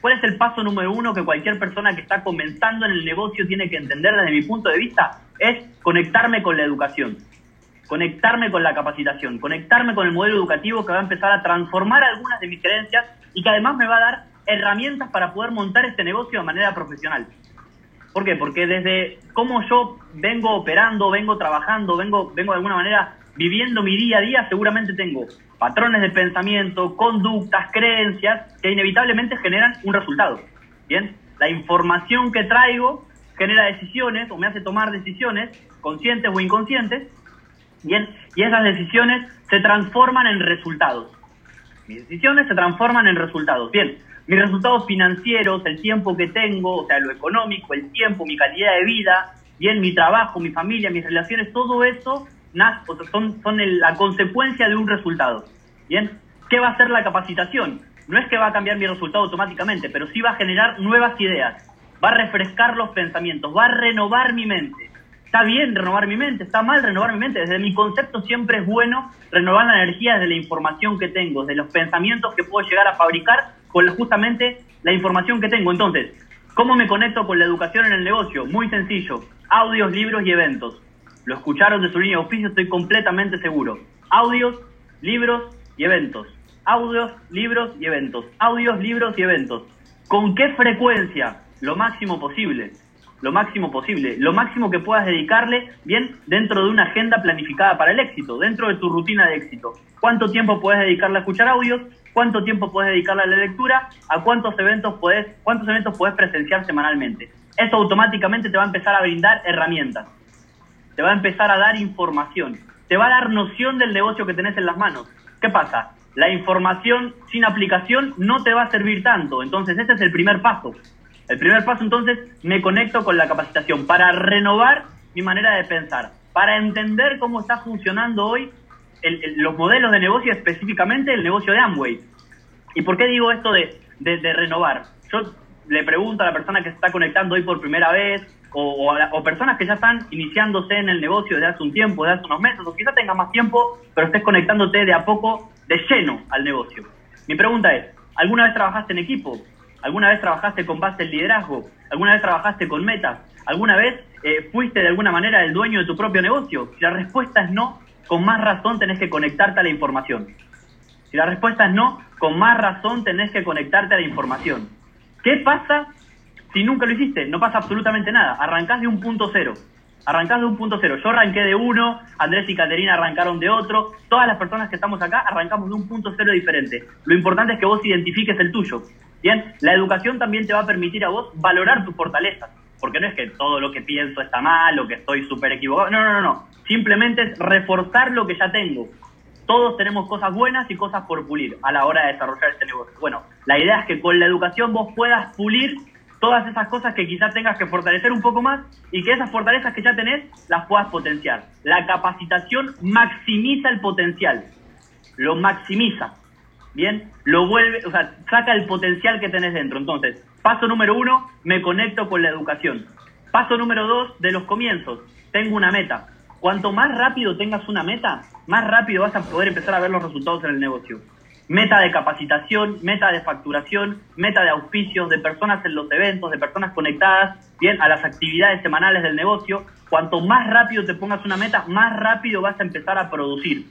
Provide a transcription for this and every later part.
¿Cuál es el paso número uno que cualquier persona que está comenzando en el negocio tiene que entender desde mi punto de vista? Es conectarme con la educación, conectarme con la capacitación, conectarme con el modelo educativo que va a empezar a transformar algunas de mis creencias y que además me va a dar herramientas para poder montar este negocio de manera profesional. ¿Por qué? Porque desde cómo yo vengo operando, vengo trabajando, vengo, vengo de alguna manera viviendo mi día a día, seguramente tengo patrones de pensamiento, conductas, creencias que inevitablemente generan un resultado. Bien, la información que traigo genera decisiones o me hace tomar decisiones conscientes o inconscientes. Bien, y esas decisiones se transforman en resultados. Mis decisiones se transforman en resultados. Bien, mis resultados financieros, el tiempo que tengo, o sea, lo económico, el tiempo, mi calidad de vida, bien, mi trabajo, mi familia, mis relaciones, todo eso son, son la consecuencia de un resultado. Bien, ¿qué va a hacer la capacitación? No es que va a cambiar mi resultado automáticamente, pero sí va a generar nuevas ideas, va a refrescar los pensamientos, va a renovar mi mente. Está bien renovar mi mente, está mal renovar mi mente. Desde mi concepto siempre es bueno renovar la energía desde la información que tengo, de los pensamientos que puedo llegar a fabricar con justamente la información que tengo. Entonces, ¿cómo me conecto con la educación en el negocio? Muy sencillo, audios, libros y eventos. Lo escucharon de su línea de oficio, estoy completamente seguro. Audios, libros y eventos. Audios, libros y eventos. Audios, libros y eventos. ¿Con qué frecuencia? Lo máximo posible. Lo máximo posible. Lo máximo que puedas dedicarle, bien, dentro de una agenda planificada para el éxito, dentro de tu rutina de éxito. ¿Cuánto tiempo puedes dedicarle a escuchar audios? ¿Cuánto tiempo puedes dedicarle a la lectura? ¿A cuántos eventos puedes, cuántos eventos puedes presenciar semanalmente? Eso automáticamente te va a empezar a brindar herramientas. Te va a empezar a dar información. Te va a dar noción del negocio que tenés en las manos. ¿Qué pasa? La información sin aplicación no te va a servir tanto. Entonces, ese es el primer paso. El primer paso, entonces, me conecto con la capacitación para renovar mi manera de pensar, para entender cómo está funcionando hoy los modelos de negocio, específicamente el negocio de Amway. ¿Y por qué digo esto de, de, renovar? Yo le pregunto a la persona que se está conectando hoy por primera vez, o, personas que ya están iniciándose en el negocio desde hace un tiempo, desde hace unos meses, o quizás tengas más tiempo, pero estés conectándote de a poco, de lleno al negocio. Mi pregunta es, ¿alguna vez trabajaste en equipo? ¿Alguna vez trabajaste con base en liderazgo? ¿Alguna vez trabajaste con metas? ¿Alguna vez eh, fuiste de alguna manera el dueño de tu propio negocio? Si la respuesta es no, con más razón tenés que conectarte a la información. Si la respuesta es no, con más razón tenés que conectarte a la información. ¿Qué pasa si nunca lo hiciste? No pasa absolutamente nada. Arrancás de un punto cero. Arrancás de un punto cero. Yo arranqué de uno, Andrés y Caterina arrancaron de otro. Todas las personas que estamos acá arrancamos de un punto cero diferente. Lo importante es que vos identifiques el tuyo. Bien, la educación también te va a permitir a vos valorar tus fortalezas. Porque no es que todo lo que pienso está mal o que estoy súper equivocado. No, no, no, no. Simplemente es reforzar lo que ya tengo. Todos tenemos cosas buenas y cosas por pulir a la hora de desarrollar este negocio. Bueno, la idea es que con la educación vos puedas pulir todas esas cosas que quizás tengas que fortalecer un poco más y que esas fortalezas que ya tenés las puedas potenciar. La capacitación maximiza el potencial, lo maximiza, ¿bien? Lo vuelve, o sea, saca el potencial que tenés dentro. Entonces, paso número uno, me conecto con la educación. Paso número dos, de los comienzos, tengo una meta. Cuanto más rápido tengas una meta, más rápido vas a poder empezar a ver los resultados en el negocio meta de capacitación, meta de facturación, meta de auspicios, de personas en los eventos, de personas conectadas, bien, a las actividades semanales del negocio. Cuanto más rápido te pongas una meta, más rápido vas a empezar a producir.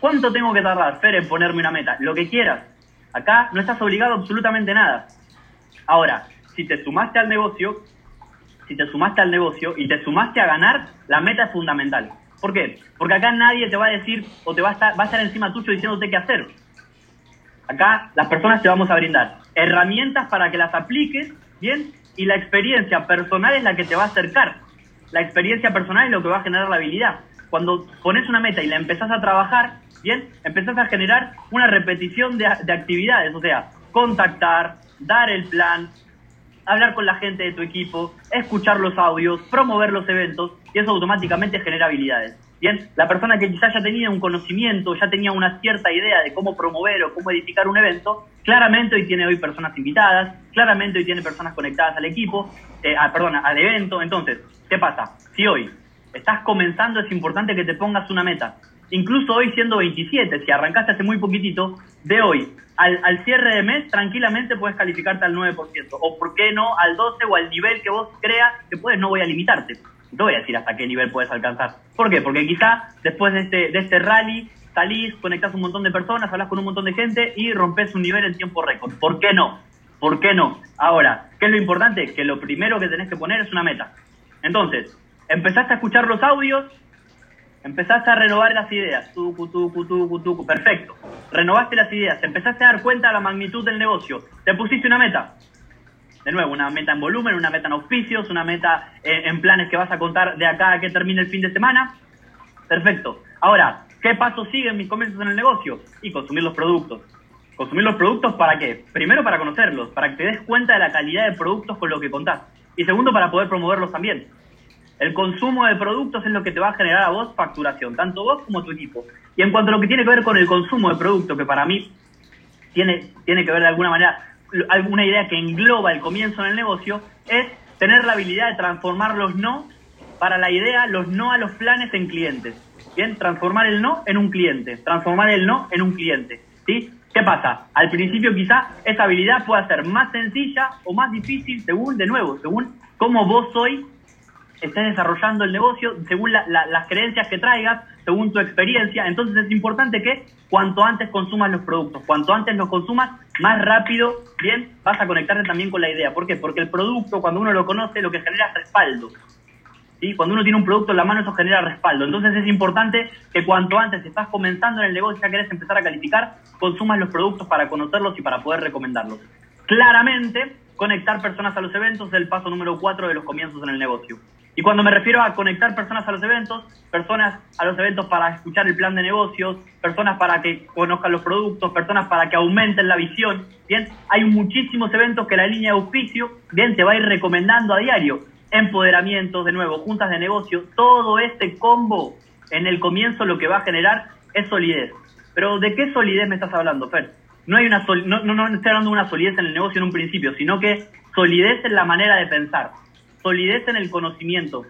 ¿Cuánto tengo que tardar, Fer, en ponerme una meta? Lo que quieras. Acá no estás obligado a absolutamente nada. Ahora, si te sumaste al negocio, si te sumaste al negocio y te sumaste a ganar, la meta es fundamental. ¿Por qué? Porque acá nadie te va a decir o te va a estar, va a estar encima tuyo diciéndote qué hacer. Acá las personas te vamos a brindar herramientas para que las apliques, ¿bien? Y la experiencia personal es la que te va a acercar. La experiencia personal es lo que va a generar la habilidad. Cuando pones una meta y la empezás a trabajar, ¿bien? Empezás a generar una repetición de, de actividades, o sea, contactar, dar el plan, hablar con la gente de tu equipo, escuchar los audios, promover los eventos, y eso automáticamente genera habilidades. Bien, la persona que quizás ya tenía un conocimiento, ya tenía una cierta idea de cómo promover o cómo edificar un evento, claramente hoy tiene hoy personas invitadas, claramente hoy tiene personas conectadas al equipo, eh, perdón, al evento. Entonces, ¿qué pasa? Si hoy estás comenzando, es importante que te pongas una meta. incluso hoy siendo 27, si arrancaste hace muy poquitito, de hoy al, al cierre de mes tranquilamente puedes calificarte al 9%, o por qué no al 12 o al nivel que vos creas que puedes, no voy a limitarte. No voy a decir hasta qué nivel puedes alcanzar. ¿Por qué? Porque quizá después de este, de este rally salís, conectás un montón de personas, hablas con un montón de gente y rompes un nivel en tiempo récord. ¿Por qué no? ¿Por qué no? Ahora, ¿qué es lo importante? Que lo primero que tenés que poner es una meta. Entonces, empezaste a escuchar los audios, empezaste a renovar las ideas, tucu, tucu, tucu, perfecto. Renovaste las ideas, empezaste a dar cuenta de la magnitud del negocio, te pusiste una meta. De nuevo, una meta en volumen, una meta en auspicios, una meta en, en planes que vas a contar de acá a que termine el fin de semana. Perfecto. Ahora, ¿qué paso siguen mis comienzos en el negocio? Y consumir los productos. Consumir los productos para qué? Primero para conocerlos, para que te des cuenta de la calidad de productos con lo que contás. Y segundo, para poder promoverlos también. El consumo de productos es lo que te va a generar a vos facturación, tanto vos como tu equipo. Y en cuanto a lo que tiene que ver con el consumo de productos, que para mí tiene, tiene que ver de alguna manera, alguna idea que engloba el comienzo en el negocio, es tener la habilidad de transformar los no para la idea, los no a los planes en clientes. Bien, transformar el no en un cliente, transformar el no en un cliente. ¿Sí? ¿Qué pasa? Al principio quizá esa habilidad pueda ser más sencilla o más difícil según, de nuevo, según cómo vos hoy estés desarrollando el negocio, según la, la, las creencias que traigas, según tu experiencia. Entonces es importante que cuanto antes consumas los productos, cuanto antes los consumas, más rápido, bien, vas a conectarte también con la idea. ¿Por qué? Porque el producto, cuando uno lo conoce, lo que genera es respaldo. ¿Sí? Cuando uno tiene un producto en la mano, eso genera respaldo. Entonces es importante que cuanto antes, estás comenzando en el negocio, ya querés empezar a calificar, consumas los productos para conocerlos y para poder recomendarlos. Claramente, conectar personas a los eventos es el paso número cuatro de los comienzos en el negocio. Y cuando me refiero a conectar personas a los eventos, personas a los eventos para escuchar el plan de negocios, personas para que conozcan los productos, personas para que aumenten la visión, bien, hay muchísimos eventos que la línea de auspicio, bien, te va a ir recomendando a diario. Empoderamientos, de nuevo, juntas de negocio, todo este combo en el comienzo lo que va a generar es solidez. Pero ¿de qué solidez me estás hablando, Fer? No hay una no, no, no estoy hablando de una solidez en el negocio en un principio, sino que solidez en la manera de pensar solidez en el conocimiento,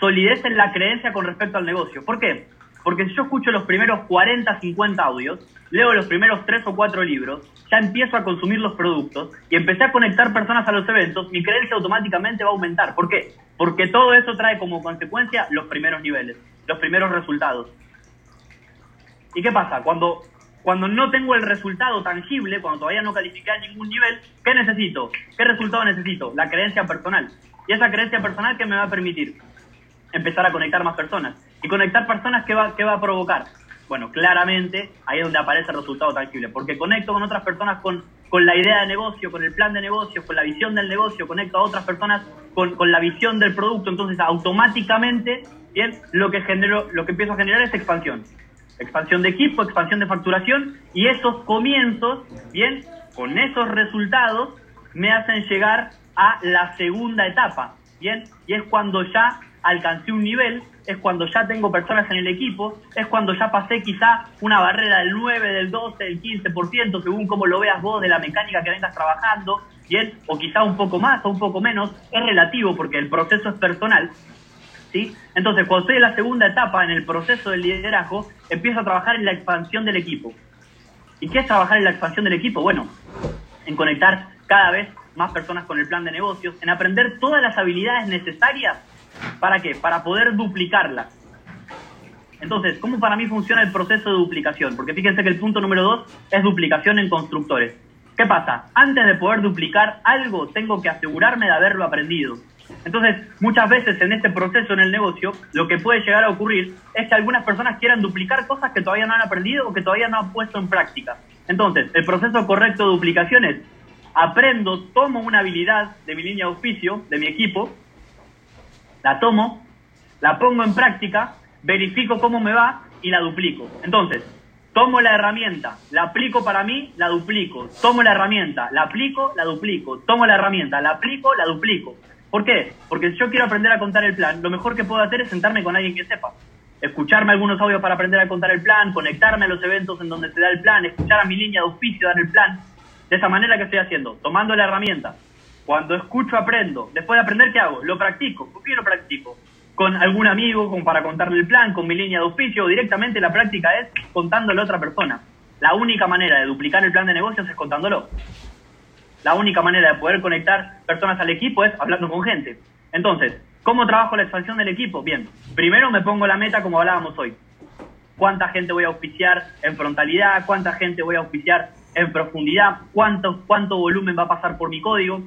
solidez en la creencia con respecto al negocio. ¿Por qué? Porque si yo escucho los primeros 40, 50 audios, leo los primeros 3 o 4 libros, ya empiezo a consumir los productos y empecé a conectar personas a los eventos, mi creencia automáticamente va a aumentar. ¿Por qué? Porque todo eso trae como consecuencia los primeros niveles, los primeros resultados. ¿Y qué pasa? Cuando, cuando no tengo el resultado tangible, cuando todavía no califiqué a ningún nivel, ¿qué necesito? ¿Qué resultado necesito? La creencia personal. Y esa creencia personal que me va a permitir empezar a conectar más personas. Y conectar personas, ¿qué va, va a provocar? Bueno, claramente ahí es donde aparece el resultado tangible, porque conecto con otras personas con, con la idea de negocio, con el plan de negocio, con la visión del negocio, conecto a otras personas con, con la visión del producto, entonces automáticamente, bien, lo que genero, lo que empiezo a generar es expansión. Expansión de equipo, expansión de facturación, y esos comienzos, bien, con esos resultados, me hacen llegar a la segunda etapa, ¿bien? Y es cuando ya alcancé un nivel, es cuando ya tengo personas en el equipo, es cuando ya pasé quizá una barrera del 9, del 12, del 15%, según como lo veas vos de la mecánica que vengas trabajando, ¿bien? O quizá un poco más o un poco menos, es relativo porque el proceso es personal, ¿sí? Entonces, cuando estoy en la segunda etapa, en el proceso del liderazgo, empiezo a trabajar en la expansión del equipo. ¿Y qué es trabajar en la expansión del equipo? Bueno, en conectar cada vez más personas con el plan de negocios, en aprender todas las habilidades necesarias. ¿Para qué? Para poder duplicarlas. Entonces, ¿cómo para mí funciona el proceso de duplicación? Porque fíjense que el punto número dos es duplicación en constructores. ¿Qué pasa? Antes de poder duplicar algo, tengo que asegurarme de haberlo aprendido. Entonces, muchas veces en este proceso en el negocio, lo que puede llegar a ocurrir es que algunas personas quieran duplicar cosas que todavía no han aprendido o que todavía no han puesto en práctica. Entonces, el proceso correcto de duplicación es aprendo, tomo una habilidad de mi línea de auspicio, de mi equipo, la tomo, la pongo en práctica, verifico cómo me va y la duplico. Entonces, tomo la herramienta, la aplico para mí, la duplico. Tomo la herramienta, la aplico, la duplico. Tomo la herramienta, la aplico, la duplico. ¿Por qué? Porque si yo quiero aprender a contar el plan, lo mejor que puedo hacer es sentarme con alguien que sepa. Escucharme algunos audios para aprender a contar el plan, conectarme a los eventos en donde se da el plan, escuchar a mi línea de auspicio dar el plan, de esa manera que estoy haciendo, tomando la herramienta. Cuando escucho, aprendo. Después de aprender, ¿qué hago? Lo practico. ¿Por qué lo practico? con algún amigo como para contarle el plan, con mi línea de oficio, o directamente la práctica es contándole a otra persona. La única manera de duplicar el plan de negocios es contándolo. La única manera de poder conectar personas al equipo es hablando con gente. Entonces, ¿cómo trabajo la expansión del equipo? Bien, primero me pongo la meta como hablábamos hoy. ¿Cuánta gente voy a auspiciar en frontalidad? ¿Cuánta gente voy a auspiciar en profundidad? ¿Cuánto, cuánto volumen va a pasar por mi código?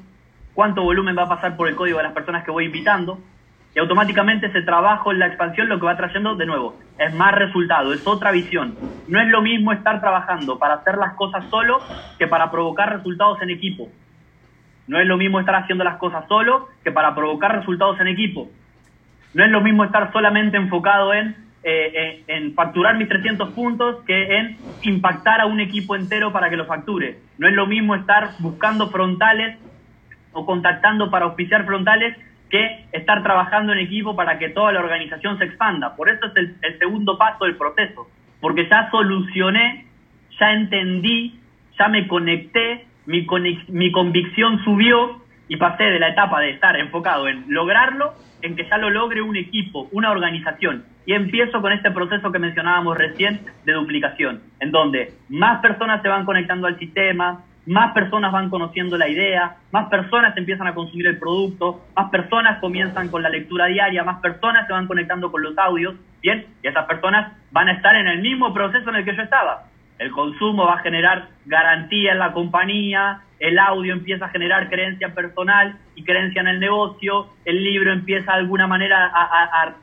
¿Cuánto volumen va a pasar por el código de las personas que voy invitando? y automáticamente ese trabajo en la expansión lo que va trayendo de nuevo es más resultado, es otra visión. No es lo mismo estar trabajando para hacer las cosas solo que para provocar resultados en equipo. No es lo mismo estar haciendo las cosas solo que para provocar resultados en equipo. No es lo mismo estar solamente enfocado en, eh, en, facturar mis 300 puntos que en impactar a un equipo entero para que lo facture. No es lo mismo estar buscando frontales o contactando para auspiciar frontales que estar trabajando en equipo para que toda la organización se expanda. Por eso es el, segundo paso del proceso, porque ya solucioné, ya entendí, ya me conecté, mi, mi convicción subió y pasé de la etapa de estar enfocado en lograrlo, en que ya lo logre un equipo, una organización. Y empiezo con este proceso que mencionábamos recién de duplicación, en donde más personas se van conectando al sistema, más personas van conociendo la idea, más personas empiezan a consumir el producto, más personas comienzan con la lectura diaria, más personas se van conectando con los audios, ¿bien? Y esas personas van a estar en el mismo proceso en el que yo estaba. El consumo va a generar garantía en la compañía, el audio empieza a generar creencia personal y creencia en el negocio, el libro empieza de alguna manera a,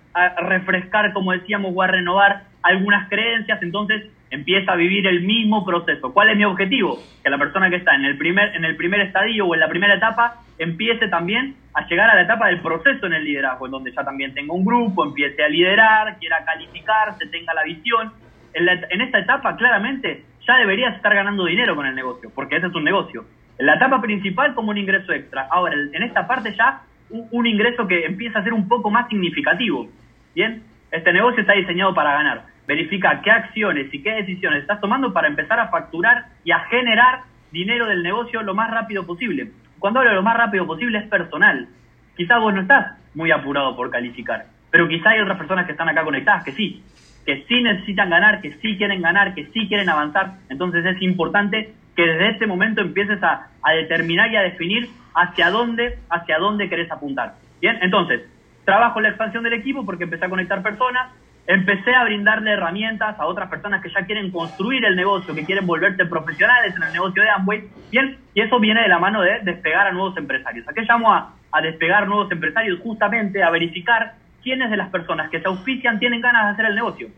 refrescar, como decíamos, o a renovar algunas creencias, entonces empieza a vivir el mismo proceso. ¿Cuál es mi objetivo? Que la persona que está en el primer, en el primer estadio o en la primera etapa empiece también a llegar a la etapa del proceso en el liderazgo, en donde ya también tenga un grupo, empiece a liderar, quiera calificarse, tenga la visión. En, en esta etapa, claramente, ya deberías estar ganando dinero con el negocio, porque ese es un negocio. La etapa principal como un ingreso extra. Ahora, en esta parte ya un, ingreso que empieza a ser un poco más significativo. Bien, este negocio está diseñado para ganar verifica qué acciones y qué decisiones estás tomando para empezar a facturar y a generar dinero del negocio lo más rápido posible. Cuando hablo de lo más rápido posible es personal. Quizás vos no estás muy apurado por calificar, pero quizá hay otras personas que están acá conectadas que sí, que sí necesitan ganar, que sí quieren ganar, que sí quieren avanzar. Entonces es importante que desde este momento empieces a, a determinar y a definir hacia dónde, hacia dónde querés apuntar. Bien, entonces, trabajo en la expansión del equipo porque empecé a conectar personas, empecé a brindarle herramientas a otras personas que ya quieren construir el negocio, que quieren volverse profesionales en el negocio de Amway, bien, y eso viene de la mano de despegar a nuevos empresarios. ¿A qué llamo a, a despegar nuevos empresarios? Justamente a verificar quiénes de las personas que se auspician tienen ganas de hacer el negocio.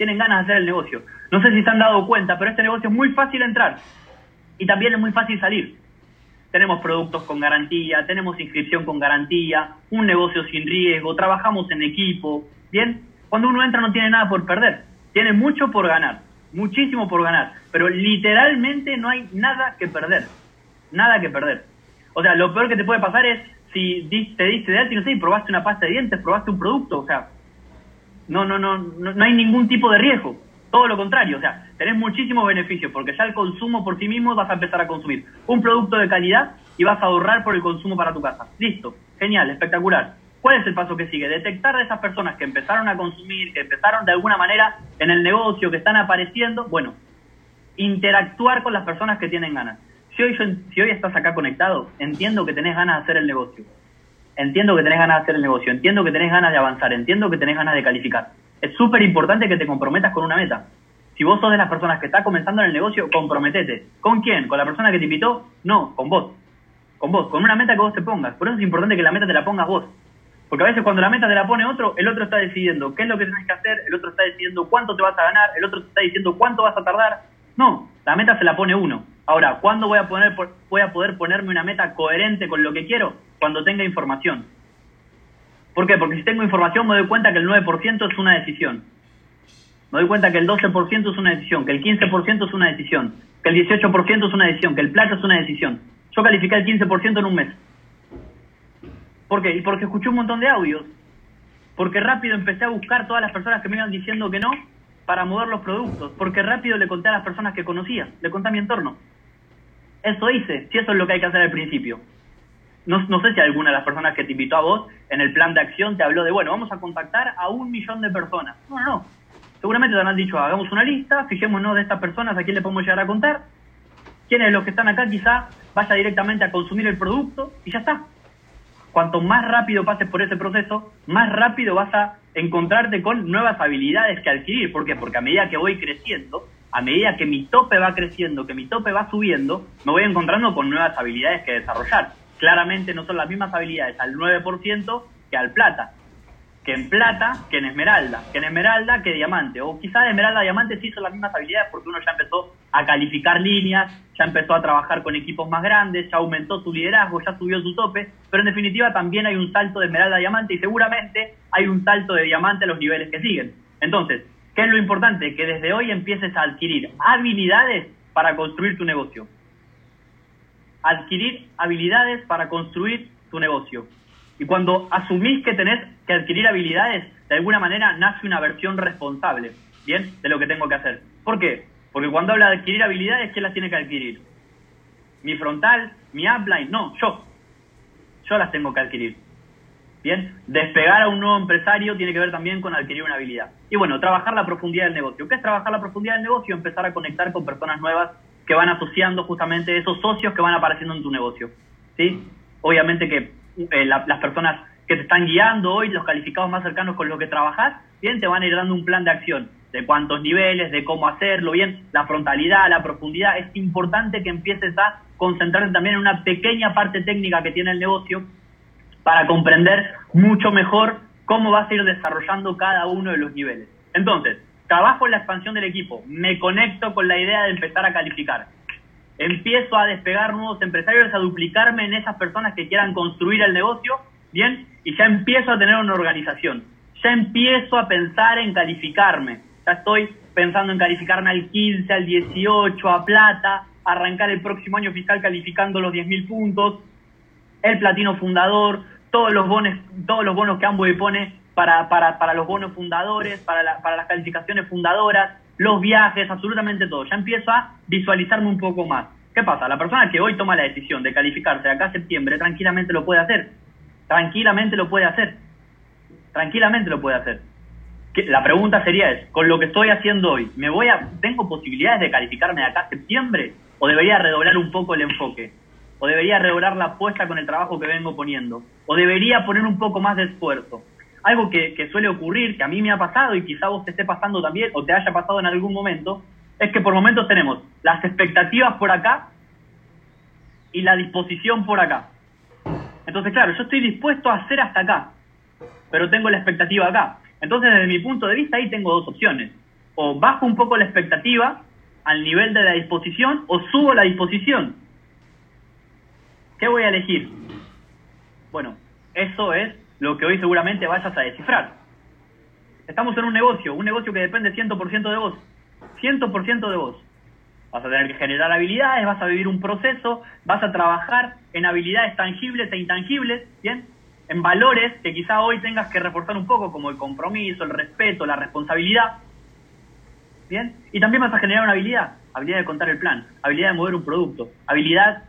Tienen ganas de hacer el negocio. No sé si se han dado cuenta, pero este negocio es muy fácil entrar y también es muy fácil salir. Tenemos productos con garantía, tenemos inscripción con garantía, un negocio sin riesgo, trabajamos en equipo, ¿bien? Cuando uno entra no tiene nada por perder, tiene mucho por ganar, muchísimo por ganar, pero literalmente no hay nada que perder, nada que perder. O sea, lo peor que te puede pasar es si te diste de alta y no sé, probaste una pasta de dientes, probaste un producto, o sea, no, no, no, no, hay ningún tipo de riesgo. Todo lo contrario, o sea, tenés muchísimos beneficios porque ya el consumo por sí mismo vas a empezar a consumir un producto de calidad y vas a ahorrar por el consumo para tu casa. Listo, genial, espectacular. ¿Cuál es el paso que sigue? Detectar a esas personas que empezaron a consumir, que empezaron de alguna manera en el negocio, que están apareciendo. Bueno, interactuar con las personas que tienen ganas. Si hoy, si hoy estás acá conectado, entiendo que tenés ganas de hacer el negocio. Entiendo que tenés ganas de hacer el negocio. Entiendo que tenés ganas de avanzar. Entiendo que tenés ganas de calificar. Es súper importante que te comprometas con una meta. Si vos sos de las personas que está comenzando en el negocio, comprometete. ¿Con quién? ¿Con la persona que te invitó? No, con vos. Con vos, con una meta que vos te pongas. Por eso es importante que la meta te la pongas vos. Porque a veces cuando la meta te la pone otro, el otro está decidiendo qué es lo que tienes que hacer, el otro está decidiendo cuánto te vas a ganar, el otro te está diciendo cuánto vas a tardar. No, la meta se la pone uno. Ahora, ¿cuándo voy a, poner, voy a poder ponerme una meta coherente con lo que quiero? Cuando tenga información. ¿Por qué? Porque si tengo información me doy cuenta que el 9% es una decisión. Me doy cuenta que el 12% es una decisión, que el 15% es una decisión, que el 18% es una decisión, que el plato es una decisión. Yo califiqué el 15% en un mes. ¿Por qué? Y porque escuché un montón de audios. Porque rápido empecé a buscar todas las personas que me iban diciendo que no para mover los productos. Porque rápido le conté a las personas que conocía, le conté a mi entorno. Eso hice, si eso es lo que hay que hacer al principio. No, no sé si alguna de las personas que te invitó a vos en el plan de acción te habló de, bueno, vamos a contactar a un millón de personas. No, no, no. Seguramente te han dicho, hagamos una lista, fijémonos de estas personas a quién le podemos llegar a contar. Quiénes de los que están acá quizá vaya directamente a consumir el producto y ya está. Cuanto más rápido pases por ese proceso, más rápido vas a encontrarte con nuevas habilidades que adquirir. ¿Por qué? Porque a medida que voy creciendo, a medida que mi tope va creciendo, que mi tope va subiendo, me voy encontrando con nuevas habilidades que desarrollar. Claramente no son las mismas habilidades al 9% que al plata que en plata que en esmeralda, que en esmeralda que diamante, o quizás esmeralda a diamante sí son las mismas habilidades porque uno ya empezó a calificar líneas, ya empezó a trabajar con equipos más grandes, ya aumentó su liderazgo, ya subió su tope, pero en definitiva también hay un salto de esmeralda a diamante y seguramente hay un salto de diamante a los niveles que siguen. Entonces, ¿qué es lo importante? Que desde hoy empieces a adquirir habilidades para construir tu negocio. Adquirir habilidades para construir tu negocio. Y cuando asumís que tenés que adquirir habilidades, de alguna manera nace una versión responsable, ¿bien? De lo que tengo que hacer. ¿Por qué? Porque cuando habla de adquirir habilidades, ¿quién las tiene que adquirir? ¿Mi frontal? ¿Mi upline? No, yo. Yo las tengo que adquirir. Bien, despegar a un nuevo empresario tiene que ver también con adquirir una habilidad. Y bueno, trabajar la profundidad del negocio. ¿Qué es trabajar la profundidad del negocio? Empezar a conectar con personas nuevas que van asociando justamente esos socios que van apareciendo en tu negocio. ¿Sí? Obviamente que eh, las personas que te están guiando hoy, los calificados más cercanos con los que trabajas, bien, te van a ir dando un plan de acción de cuántos niveles, de cómo hacerlo, bien, la frontalidad, la profundidad. Es importante que empieces a concentrarte también en una pequeña parte técnica que tiene el negocio para comprender mucho mejor cómo vas a ir desarrollando cada uno de los niveles. Entonces, trabajo en la expansión del equipo, me conecto con la idea de empezar a calificar. Empiezo a despegar nuevos empresarios, a duplicarme en esas personas que quieran construir el negocio, ¿bien? Y ya empiezo a tener una organización, ya empiezo a pensar en calificarme, ya estoy pensando en calificarme al 15, al 18, a plata, arrancar el próximo año fiscal calificando los 10.000 puntos, el platino fundador, todos los bonos, todos los bonos que Amway pone para, para, para los bonos fundadores, para, para las calificaciones fundadoras, los viajes, absolutamente todo. Ya empiezo a visualizarme un poco más. ¿Qué pasa? La persona que hoy toma la decisión de calificarse de acá a septiembre tranquilamente lo puede hacer. Tranquilamente lo puede hacer. Tranquilamente lo puede hacer. La pregunta sería es, con lo que estoy haciendo hoy, ¿me voy a, ¿tengo posibilidades de calificarme de acá a septiembre? ¿O debería redoblar un poco el enfoque? ¿O debería redoblar la apuesta con el trabajo que vengo poniendo? ¿O debería poner un poco más de esfuerzo? Algo que, suele ocurrir, que a mí me ha pasado y quizá vos te esté pasando también o te haya pasado en algún momento, es que por momentos tenemos las expectativas por acá y la disposición por acá. Entonces, claro, yo estoy dispuesto a hacer hasta acá, pero tengo la expectativa acá. Entonces, desde mi punto de vista, ahí tengo dos opciones. O bajo un poco la expectativa al nivel de la disposición o subo la disposición. ¿Qué voy a elegir? Bueno, eso es lo que hoy seguramente vayas a descifrar. Estamos en un negocio, un negocio que depende 100% de vos. 100% de vos. Vas a tener que generar habilidades, vas a vivir un proceso, vas a trabajar en habilidades tangibles e intangibles, ¿bien? En valores que quizá hoy tengas que reforzar un poco, como el compromiso, el respeto, la responsabilidad. ¿Bien? Y también vas a generar una habilidad, habilidad de contar el plan, habilidad de mover un producto, habilidad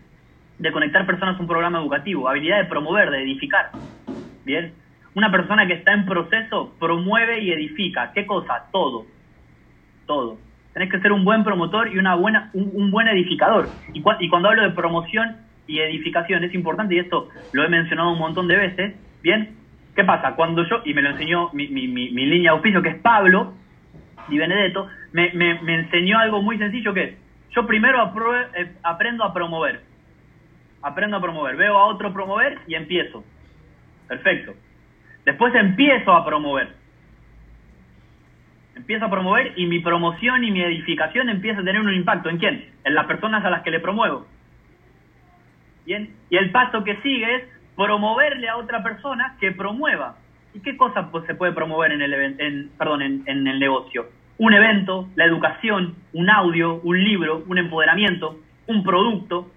de conectar personas a un programa educativo, habilidad de promover, de edificar. Bien. Una persona que está en proceso promueve y edifica. ¿Qué cosa? Todo. Todo. Tenés que ser un buen promotor y una buena, un, buen edificador. Y, y cuando hablo de promoción y edificación es importante, y esto lo he mencionado un montón de veces, ¿bien? ¿Qué pasa? Cuando yo, y me lo enseñó mi, mi, mi, línea de oficio, que es Pablo Di Benedetto, me, me, me, enseñó algo muy sencillo que es, yo primero eh, aprendo a promover. Aprendo a promover. Veo a otro promover y empiezo. Perfecto. Después empiezo a promover. Empiezo a promover y mi promoción y mi edificación empieza a tener un impacto. ¿En quién? En las personas a las que le promuevo. Bien. Y el paso que sigue es promoverle a otra persona que promueva. ¿Y qué cosa pues, se puede promover en el, en, perdón, en, en el negocio? Un evento, la educación, un audio, un libro, un empoderamiento, un producto.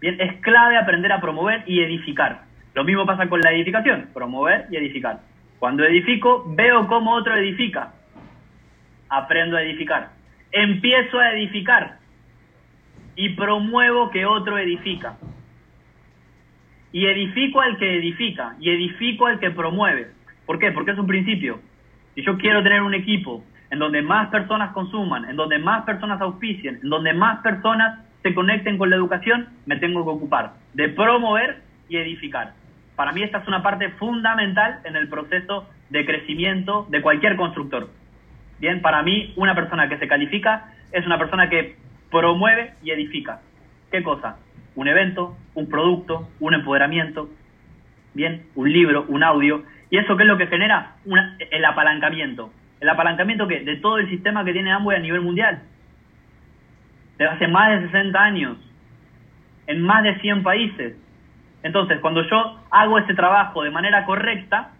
Bien, es clave aprender a promover y edificar. Lo mismo pasa con la edificación, promover y edificar. Cuando edifico, veo cómo otro edifica. Aprendo a edificar. Empiezo a edificar y promuevo que otro edifica. y edifico al que edifica, y edifico al que promueve. ¿Por qué? Porque es un principio. Si yo quiero tener un equipo en donde más personas consuman, en donde más personas auspicien, en donde más personas se conecten con la educación, me tengo que ocupar de promover y edificar. Para mí esta es una parte fundamental en el proceso de crecimiento de cualquier constructor. Bien, para mí una persona que se califica es una persona que promueve y edifica. ¿Qué cosa? Un evento, un producto, un empoderamiento, bien, un libro, un audio. ¿Y eso qué es lo que genera? el apalancamiento. ¿El apalancamiento qué? De todo el sistema que tiene Amway a nivel mundial. De hace más de 60 años. En más de 100 países. Entonces, cuando yo hago ese trabajo de manera correcta,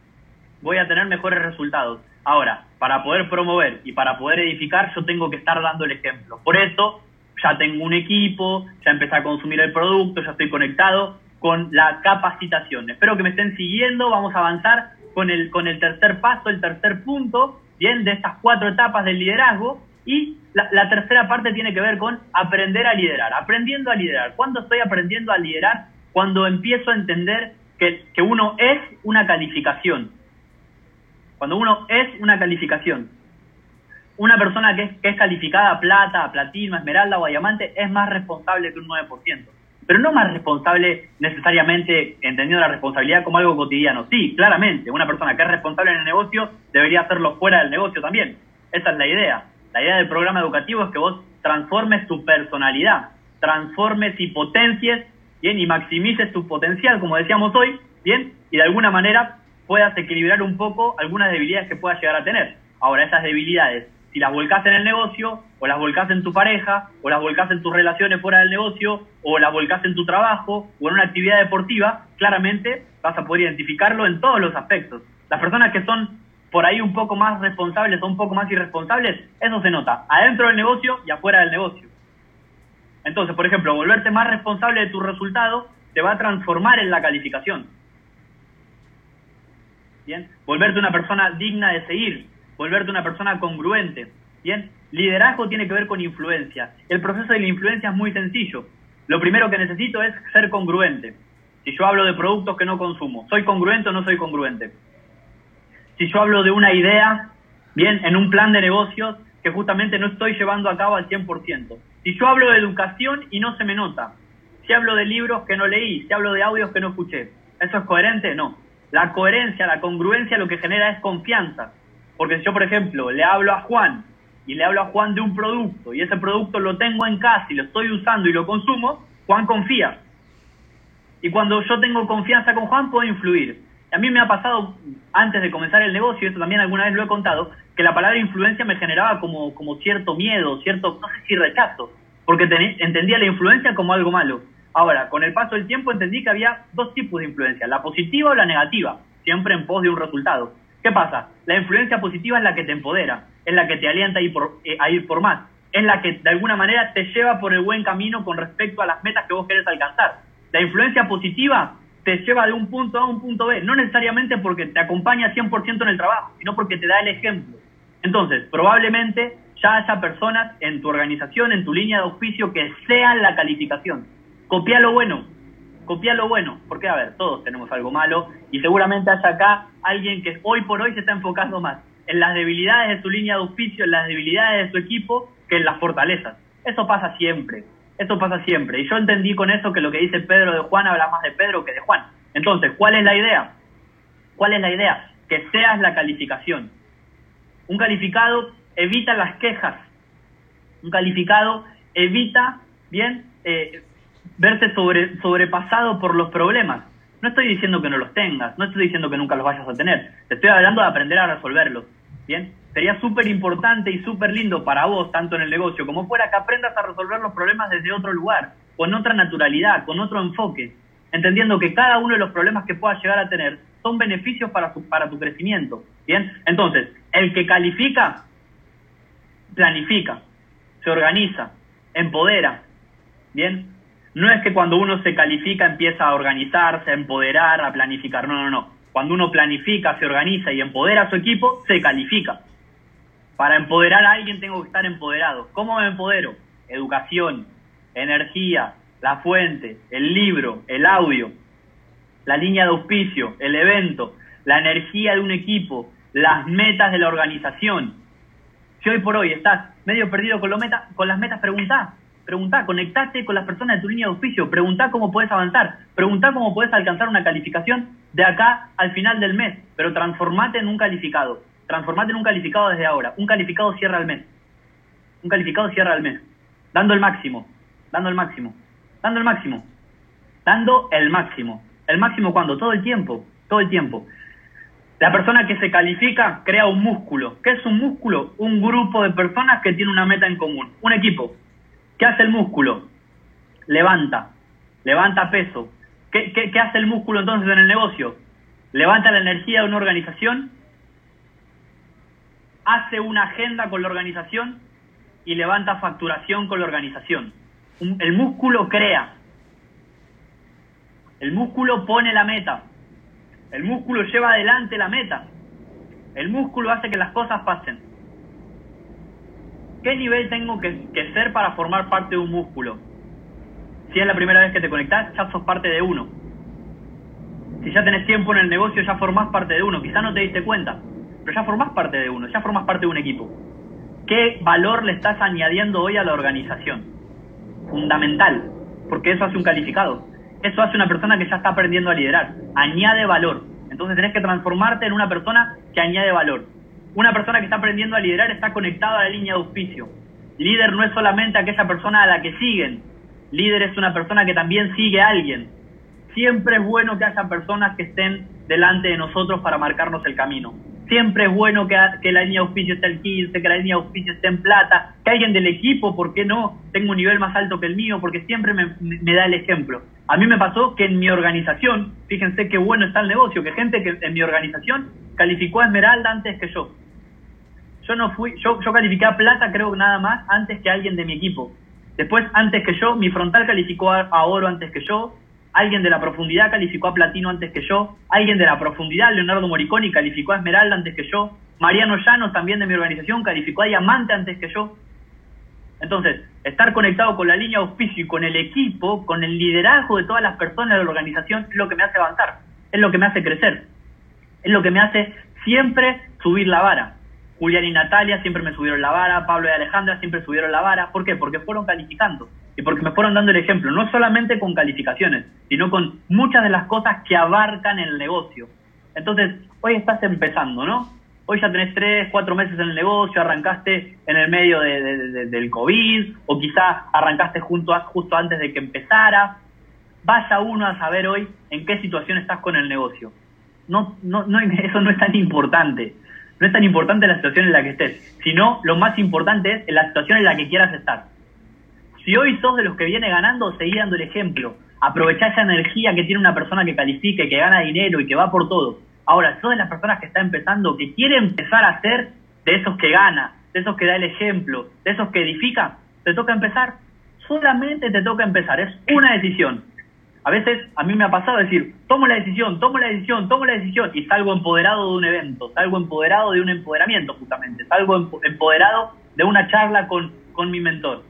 voy a tener mejores resultados. Ahora, para poder promover y para poder edificar, yo tengo que estar dando el ejemplo. Por eso, ya tengo un equipo, ya empecé a consumir el producto, ya estoy conectado con la capacitación. Espero que me estén siguiendo, vamos a avanzar con el, con el tercer paso, el tercer punto, bien, de estas cuatro etapas del liderazgo. Y la, la tercera parte tiene que ver con aprender a liderar, aprendiendo a liderar. ¿Cuándo estoy aprendiendo a liderar? Cuando empiezo a entender que, que uno es una calificación, cuando uno es una calificación. Una persona que es, que es calificada plata, platino, esmeralda o diamante es más responsable que un 9%. Pero no más responsable necesariamente entendiendo la responsabilidad como algo cotidiano. Sí, claramente, una persona que es responsable en el negocio debería hacerlo fuera del negocio también. Esa es la idea. La idea del programa educativo es que vos transformes tu personalidad, transformes y potencies, bien, y maximices tu potencial, como decíamos hoy, bien, y de alguna manera puedas equilibrar un poco algunas debilidades que puedas llegar a tener. Ahora, esas debilidades, si las volcás en el negocio, o las volcás en tu pareja, o las volcás en tus relaciones fuera del negocio, o las volcás en tu trabajo, o en una actividad deportiva, claramente vas a poder identificarlo en todos los aspectos. Las personas que son por ahí un poco más responsables o un poco más irresponsables, eso se nota, adentro del negocio y afuera del negocio. Entonces, por ejemplo, volverte más responsable de tus resultados te va a transformar en la calificación. ¿bien? Volverte una persona digna de seguir, volverte una persona congruente, ¿bien? Liderazgo tiene que ver con influencia. El proceso de la influencia es muy sencillo. Lo primero que necesito es ser congruente. Si yo hablo de productos que no consumo, ¿soy congruente o no soy congruente? Si yo hablo de una idea, bien, en un plan de negocios que justamente no estoy llevando a cabo al 100%. Si yo hablo de educación y no se me nota. Si hablo de libros que no leí, si hablo de audios que no escuché. ¿Eso es coherente? No. La coherencia, la congruencia lo que genera es confianza. Porque si yo, por ejemplo, le hablo a Juan y le hablo a Juan de un producto y ese producto lo tengo en casa y lo estoy usando y lo consumo, Juan confía. Y cuando yo tengo confianza con Juan, puedo influir. Mí me ha pasado, antes de comenzar el negocio, esto también alguna vez lo he contado, que la palabra influencia me generaba como, como cierto miedo, cierto, no sé si rechazo, porque entendía la influencia como algo malo. Ahora, con el paso del tiempo entendí que había dos tipos de influencia, la positiva o la negativa, siempre en pos de un resultado. ¿Qué pasa? La influencia positiva es la que te empodera, es la que te alienta a ir por, eh, a ir por más, es la que de alguna manera te lleva por el buen camino con respecto a las metas que vos querés alcanzar. La influencia positiva te lleva de un punto A a un punto B, no necesariamente porque te acompaña 100% en el trabajo, sino porque te da el ejemplo. Entonces, probablemente ya haya personas en tu organización, en tu línea de auspicio, que sean la calificación copia lo bueno, copia lo bueno, porque a ver, todos tenemos algo malo y seguramente haya acá alguien que hoy por hoy se está enfocando más en las debilidades de su línea de auspicio, en las debilidades de su equipo, que en las fortalezas. Eso pasa siempre, eso pasa siempre. Y yo entendí con eso que lo que dice Pedro de Juan habla más de Pedro que de Juan. Entonces, ¿cuál es la idea? ¿Cuál es la idea? Que seas la calificación. Un calificado evita las quejas. Un calificado evita, bien, eh, verte sobre, sobrepasado por los problemas. No estoy diciendo que no los tengas, no estoy diciendo que nunca los vayas a tener, te estoy hablando de aprender a resolverlos. ¿Bien? Sería súper importante y súper lindo para vos, tanto en el negocio como fuera, que aprendas a resolver los problemas desde otro lugar, con otra naturalidad, con otro enfoque, entendiendo que cada uno de los problemas que puedas llegar a tener son beneficios para, para tu crecimiento. ¿Bien? Entonces, el que califica, planifica, se organiza, empodera, ¿bien? no es que cuando uno se califica empieza a organizarse, a empoderar, a planificar. No, no, no. Cuando uno planifica, se organiza y empodera a su equipo, se califica. Para empoderar a alguien tengo que estar empoderado. ¿Cómo me empodero? Educación, energía, la fuente, el libro, el audio. la línea de auspicio, el evento, la energía de un equipo, las metas de la organización. Si hoy por hoy estás medio perdido con, con las metas, preguntá, preguntá, conectate con las personas de tu línea de auspicio, preguntá cómo puedes avanzar, preguntá cómo puedes alcanzar una calificación de acá al final del mes, pero transformate en un calificado, transformate en un calificado desde ahora, un calificado cierra el mes, un calificado cierra el mes, dando el máximo, dando el máximo, dando el máximo, dando el máximo, el máximo cuando, todo el tiempo, todo el tiempo. La persona que se califica crea un músculo. ¿Qué es un músculo? Un grupo de personas que tiene una meta en común, un equipo. ¿Qué hace el músculo? Levanta, levanta peso. ¿Qué, qué, hace el músculo entonces en el negocio? Levanta la energía de una organización, hace una agenda con la organización y levanta facturación con la organización. el músculo crea. El músculo pone la meta. El músculo lleva adelante la meta. El músculo hace que las cosas pasen. ¿Qué nivel tengo que, ser para formar parte de un músculo? Si es la primera vez que te conectás, ya sos parte de uno. Si ya tenés tiempo en el negocio, ya formás parte de uno. Quizá no te diste cuenta, pero ya formás parte de uno, ya formás parte de un equipo. ¿Qué valor le estás añadiendo hoy a la organización? Fundamental, porque eso hace un calificado. Eso hace una persona que ya está aprendiendo a liderar. Añade valor. Entonces tenés que transformarte en una persona que añade valor. Una persona que está aprendiendo a liderar está conectada a la línea de auspicio. Líder no es solamente aquella persona a la que siguen. Líder es una persona que también sigue a alguien. Siempre es bueno que haya personas que estén delante de nosotros para marcarnos el camino. Siempre es bueno que, la línea de auspicio esté al 15, que la línea de auspicio esté en plata, que alguien del equipo, ¿por qué no? Tengo un nivel más alto que el mío, porque siempre me, me da el ejemplo. A mí me pasó que en mi organización, fíjense qué bueno está el negocio, que gente que en mi organización calificó a Esmeralda antes que yo yo no fui, yo, yo califiqué a plata creo que nada más antes que alguien de mi equipo. Después, antes que yo, mi frontal calificó a, oro antes que yo, alguien de la profundidad calificó a platino antes que yo, alguien de la profundidad, Leonardo Moriconi, calificó a esmeralda antes que yo, Mariano Llanos, también de mi organización, calificó a diamante antes que yo. Entonces, estar conectado con la línea de auspicio y con el equipo, con el liderazgo de todas las personas de la organización, es lo que me hace avanzar, es lo que me hace crecer, es lo que me hace siempre subir la vara. Julián y Natalia siempre me subieron la vara, Pablo y Alejandra siempre subieron la vara. ¿Por qué? Porque fueron calificando y porque me fueron dando el ejemplo, no solamente con calificaciones, sino con muchas de las cosas que abarcan el negocio. Entonces, hoy estás empezando, ¿no? Hoy ya tenés tres, cuatro meses en el negocio, arrancaste en el medio del COVID, o quizá arrancaste justo antes de que empezara. Vaya uno a saber hoy en qué situación estás con el negocio. No, no, no, eso no es tan importante no es tan importante la situación en la que estés, sino lo más importante es la situación en la que quieras estar. Si hoy sos de los que viene ganando, seguí dando el ejemplo. Aprovechá esa energía que tiene una persona que califica y que gana dinero y que va por todo. Ahora, sos de las personas que está empezando, que quiere empezar a ser de esos que gana, de esos que da el ejemplo, de esos que edifica, te toca empezar. Solamente te toca empezar, es una decisión. A veces a mí me ha pasado decir, tomo la decisión, tomo la decisión, tomo la decisión y salgo empoderado de un evento, salgo empoderado de un empoderamiento justamente, salgo empoderado de una charla con, con mi mentor.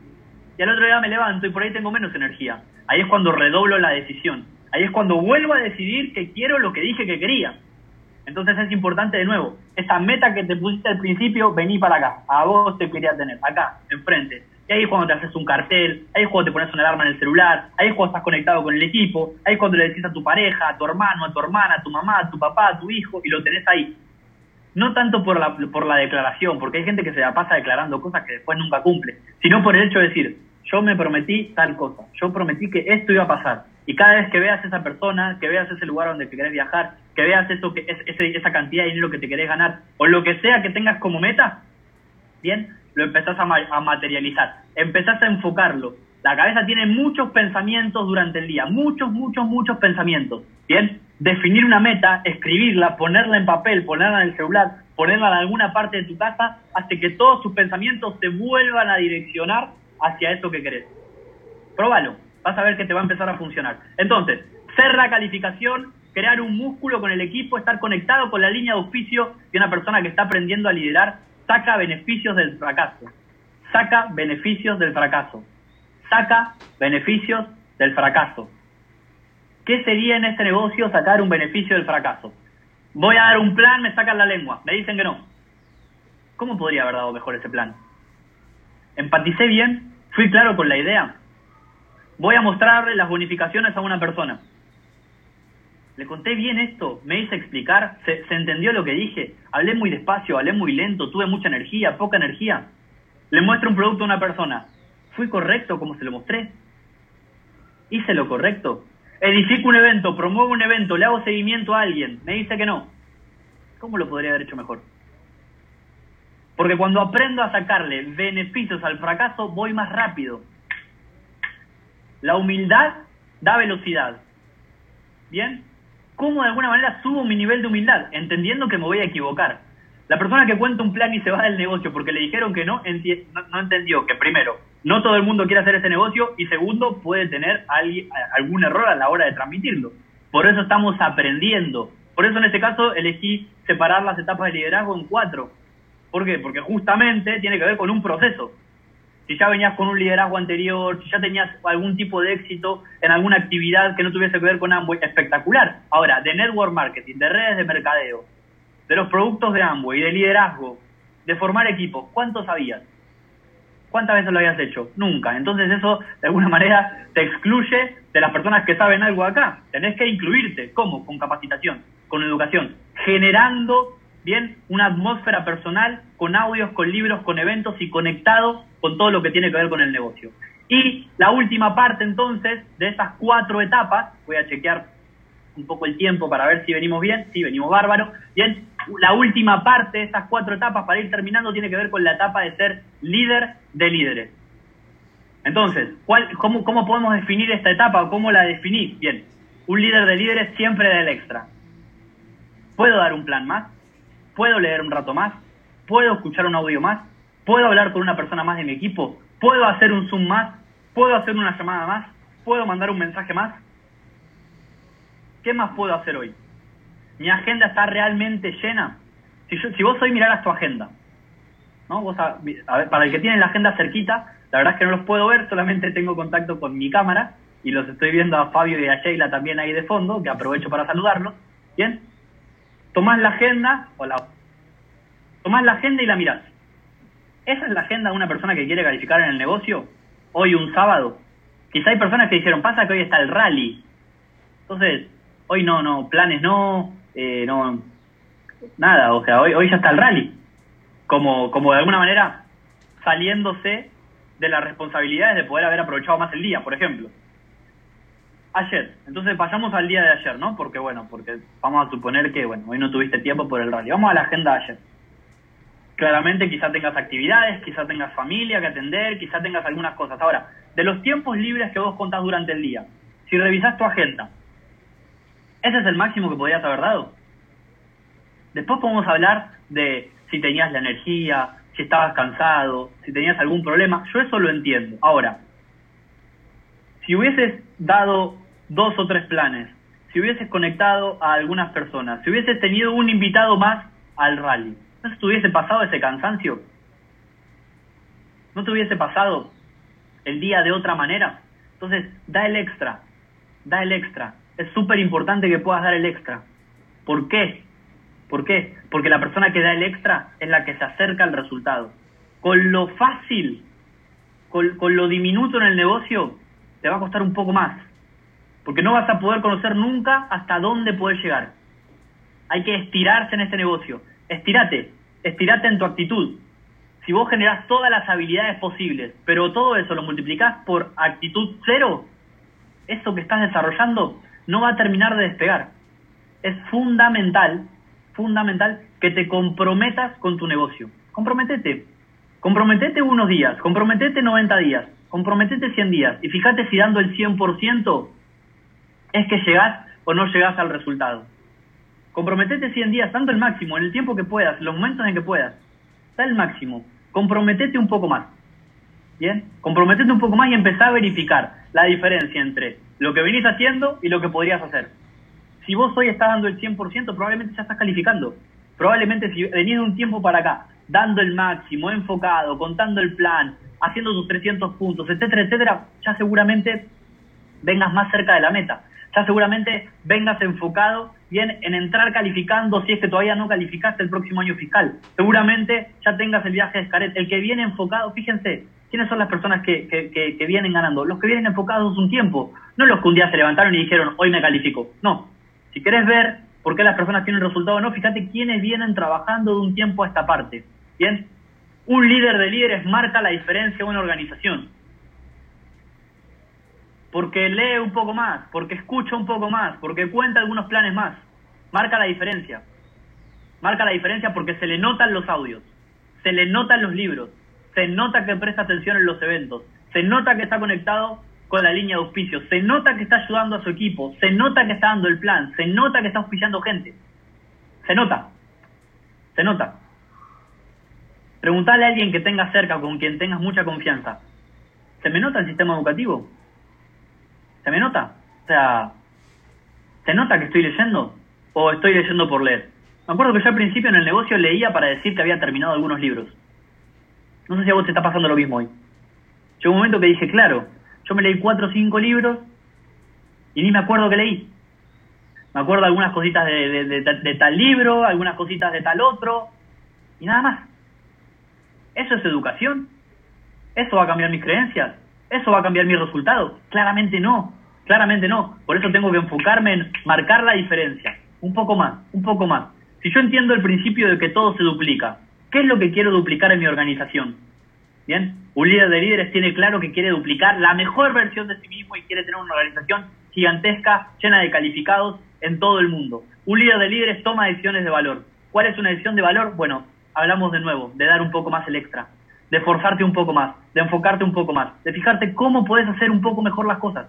Y al otro día me levanto y por ahí tengo menos energía. Ahí es cuando redoblo la decisión. Ahí es cuando vuelvo a decidir que quiero lo que dije que quería. Entonces es importante de nuevo, esa meta que te pusiste al principio, vení para acá. A vos te quería tener, acá, enfrente y ahí es cuando te haces un cartel, ahí es cuando te pones una alarma en el celular, ahí es cuando estás conectado con el equipo, ahí es cuando le decís a tu pareja, a tu hermano, a tu hermana, a tu mamá, a tu papá, a tu hijo, y lo tenés ahí. No tanto por la, por la declaración, porque hay gente que se la pasa declarando cosas que después nunca cumple, sino por el hecho de decir, yo me prometí tal cosa, yo prometí que esto iba a pasar. Y cada vez que veas esa persona, que veas ese lugar donde te querés viajar, que veas eso, que es, esa cantidad de dinero que te querés ganar, o lo que sea que tengas como meta, bien, lo empezás a, materializar, empezás a enfocarlo. La cabeza tiene muchos pensamientos durante el día, muchos, muchos, muchos pensamientos. Bien, definir una meta, escribirla, ponerla en papel, ponerla en el celular, ponerla en alguna parte de tu casa, hace que todos tus pensamientos te vuelvan a direccionar hacia eso que querés. Próbalo, vas a ver que te va a empezar a funcionar. Entonces, ser la calificación, crear un músculo con el equipo, estar conectado con la línea de oficio de una persona que está aprendiendo a liderar saca beneficios del fracaso, saca beneficios del fracaso, saca beneficios del fracaso. ¿Qué sería en este negocio sacar un beneficio del fracaso? Voy a dar un plan, me sacan la lengua, me dicen que no. ¿Cómo podría haber dado mejor ese plan? Empaticé bien, fui claro con la idea. Voy a mostrarle las bonificaciones a una persona. Le conté bien esto, me hice explicar, se, se entendió lo que dije, hablé muy despacio, hablé muy lento, tuve mucha energía, poca energía. Le muestro un producto a una persona. ¿Fui correcto como se lo mostré? ¿Hice lo correcto? Edifico un evento, promuevo un evento, le hago seguimiento a alguien, me dice que no. ¿Cómo lo podría haber hecho mejor? Porque cuando aprendo a sacarle beneficios al fracaso, voy más rápido. La humildad da velocidad. ¿Bien? ¿Cómo de alguna manera subo mi nivel de humildad? Entendiendo que me voy a equivocar. La persona que cuenta un plan y se va del negocio porque le dijeron que no, no, entendió que primero, no todo el mundo quiere hacer ese negocio y segundo, puede tener algún error a la hora de transmitirlo. Por eso estamos aprendiendo. Por eso en este caso elegí separar las etapas de liderazgo en cuatro. ¿Por qué? Porque justamente tiene que ver con un proceso. Si ya venías con un liderazgo anterior, si ya tenías algún tipo de éxito en alguna actividad que no tuviese que ver con Amway, espectacular. Ahora, de network marketing, de redes de mercadeo, de los productos de Amway, de liderazgo, de formar equipos, ¿cuánto sabías? ¿Cuántas veces lo habías hecho? Nunca. Entonces eso, de alguna manera, te excluye de las personas que saben algo acá. Tenés que incluirte. ¿Cómo? Con capacitación, con educación, generando bien una atmósfera personal con audios, con libros, con eventos y conectado con todo lo que tiene que ver con el negocio. Y la última parte entonces de esas cuatro etapas, voy a chequear un poco el tiempo para ver si venimos bien, sí, venimos bárbaro. Bien, la última parte de esas cuatro etapas para ir terminando tiene que ver con la etapa de ser líder de líderes. Entonces, ¿cuál, cómo, ¿cómo podemos definir esta etapa o cómo la definí? Bien, un líder de líderes siempre da el extra. ¿Puedo dar un plan más? puedo leer un rato más, puedo escuchar un audio más, puedo hablar con una persona más de mi equipo, puedo hacer un Zoom más, puedo hacer una llamada más, puedo mandar un mensaje más. ¿Qué más puedo hacer hoy? Mi agenda está realmente llena. Si, vos hoy miraras tu agenda, ¿no? Vos para el que tiene la agenda cerquita, la verdad es que no los puedo ver, solamente tengo contacto con mi cámara y los estoy viendo a Fabio y a Sheila también ahí de fondo, que aprovecho para saludarlos. ¿Bien? tomás la agenda, o la, tomás la agenda y la mirás. ¿Esa es la agenda de una persona que quiere calificar en el negocio? Hoy un sábado. Quizá hay personas que dijeron, pasa que hoy está el rally. Entonces, hoy no, no, planes no, eh, no, nada, o sea, hoy, hoy ya está el rally. Como, como de alguna manera saliéndose de las responsabilidades de poder haber aprovechado más el día, por ejemplo. Ayer. Entonces pasamos al día de ayer, ¿no? Porque bueno, porque vamos a suponer que, bueno, hoy no tuviste tiempo por el rally. Vamos a la agenda de ayer. Claramente quizá tengas actividades, quizá tengas familia que atender, quizá tengas algunas cosas. Ahora, de los tiempos libres que vos contás durante el día, si revisás tu agenda, ¿ese es el máximo que podrías haber dado? Después podemos hablar de si tenías la energía, si estabas cansado, si tenías algún problema. Yo eso lo entiendo. Ahora, si hubieses dado dos o tres planes, si hubieses conectado a algunas personas, si hubieses tenido un invitado más al rally, ¿no te hubiese pasado ese cansancio? ¿No te hubiese pasado el día de otra manera? Entonces, da el extra, da el extra. Es súper importante que puedas dar el extra. ¿Por qué? ¿Por qué? Porque la persona que da el extra es la que se acerca al resultado. Con lo fácil, con, con lo diminuto en el negocio, te va a costar un poco más porque no vas a poder conocer nunca hasta dónde puedes llegar. Hay que estirarse en este negocio. Estírate, estírate en tu actitud. Si vos generás todas las habilidades posibles, pero todo eso lo multiplicás por actitud cero, eso que estás desarrollando no va a terminar de despegar. Es fundamental, fundamental que te comprometas con tu negocio. Comprometete. Comprometete unos días, comprometete 90 días, comprometete 100 días y fíjate si dando el 100% es que llegás o no llegás al resultado. Comprometete 100 días, tanto el máximo, en el tiempo que puedas, los momentos en que puedas. Da el máximo. Comprometete un poco más. ¿Bien? Comprometete un poco más y empezá a verificar la diferencia entre lo que venís haciendo y lo que podrías hacer. Si vos hoy estás dando el 100%, probablemente ya estás calificando. Probablemente si venís de un tiempo para acá, dando el máximo, enfocado, contando el plan, haciendo tus 300 puntos, etcétera, etcétera, ya seguramente vengas más cerca de la meta ya seguramente vengas enfocado bien en entrar calificando si es que todavía no calificaste el próximo año fiscal. Seguramente ya tengas el viaje de Escaret. El que viene enfocado, fíjense, ¿quiénes son las personas que, vienen ganando? Los que vienen enfocados un tiempo, no los que un día se levantaron y dijeron, hoy me califico. No, si querés ver por qué las personas tienen resultado no, fíjate quiénes vienen trabajando de un tiempo a esta parte. Bien, un líder de líderes marca la diferencia en una organización porque lee un poco más, porque escucha un poco más, porque cuenta algunos planes más. Marca la diferencia. Marca la diferencia porque se le notan los audios, se le notan los libros, se nota que presta atención en los eventos, se nota que está conectado con la línea de auspicio, se nota que está ayudando a su equipo, se nota que está dando el plan, se nota que está auspiciando gente. Se nota. Se nota. Preguntale a alguien que tengas cerca, con quien tengas mucha confianza. ¿Se me nota el sistema educativo? ¿Se me nota? O sea, ¿se nota que estoy leyendo? ¿O estoy leyendo por leer? Me acuerdo que yo al principio en el negocio leía para decir que había terminado algunos libros. No sé si a vos te está pasando lo mismo hoy. Llegó un momento que dije, claro, yo me leí cuatro o cinco libros y ni me acuerdo que leí. Me acuerdo algunas cositas de, de tal libro, algunas cositas de tal otro, y nada más. ¿Eso es educación? ¿Eso va a cambiar mis creencias? ¿Eso va a cambiar mi resultado? Claramente no, claramente no. Por eso tengo que enfocarme en marcar la diferencia. Un poco más, un poco más. Si yo entiendo el principio de que todo se duplica, ¿qué es lo que quiero duplicar en mi organización? Bien, un líder de líderes tiene claro que quiere duplicar la mejor versión de sí mismo y quiere tener una organización gigantesca, llena de calificados en todo el mundo. Un líder de líderes toma decisiones de valor. ¿Cuál es una decisión de valor? Bueno, hablamos de nuevo, de dar un poco más el extra de forzarte un poco más, de enfocarte un poco más, de fijarte cómo puedes hacer un poco mejor las cosas